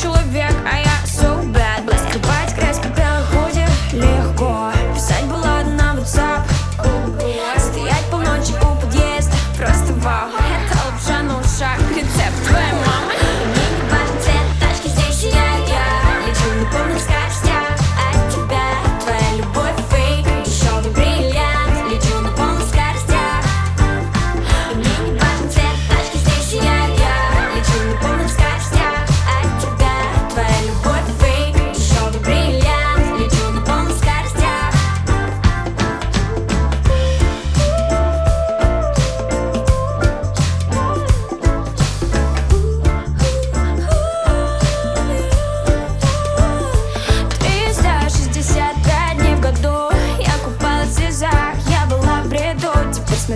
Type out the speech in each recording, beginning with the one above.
человек, а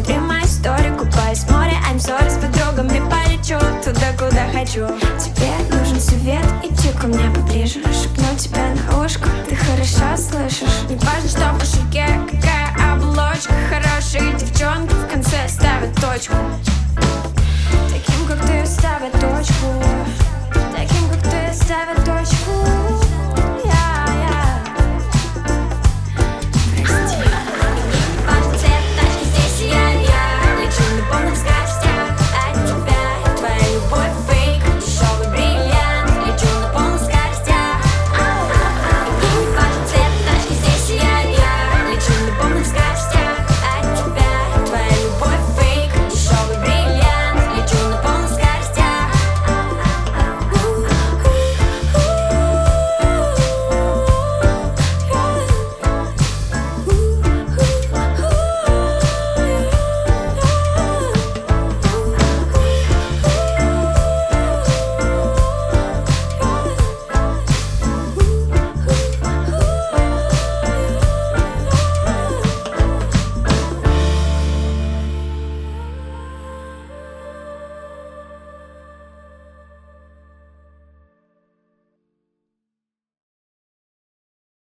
Смотри мою историю, купаюсь в море I'm sorry, с подругами полечу Туда, куда хочу. Тебе нужен свет, иди ко мне поближе Шепну тебя на ушко, ты хорошо слышишь Не важно, что в кошельке, какая оболочка Хорошие девчонки в конце ставят точку.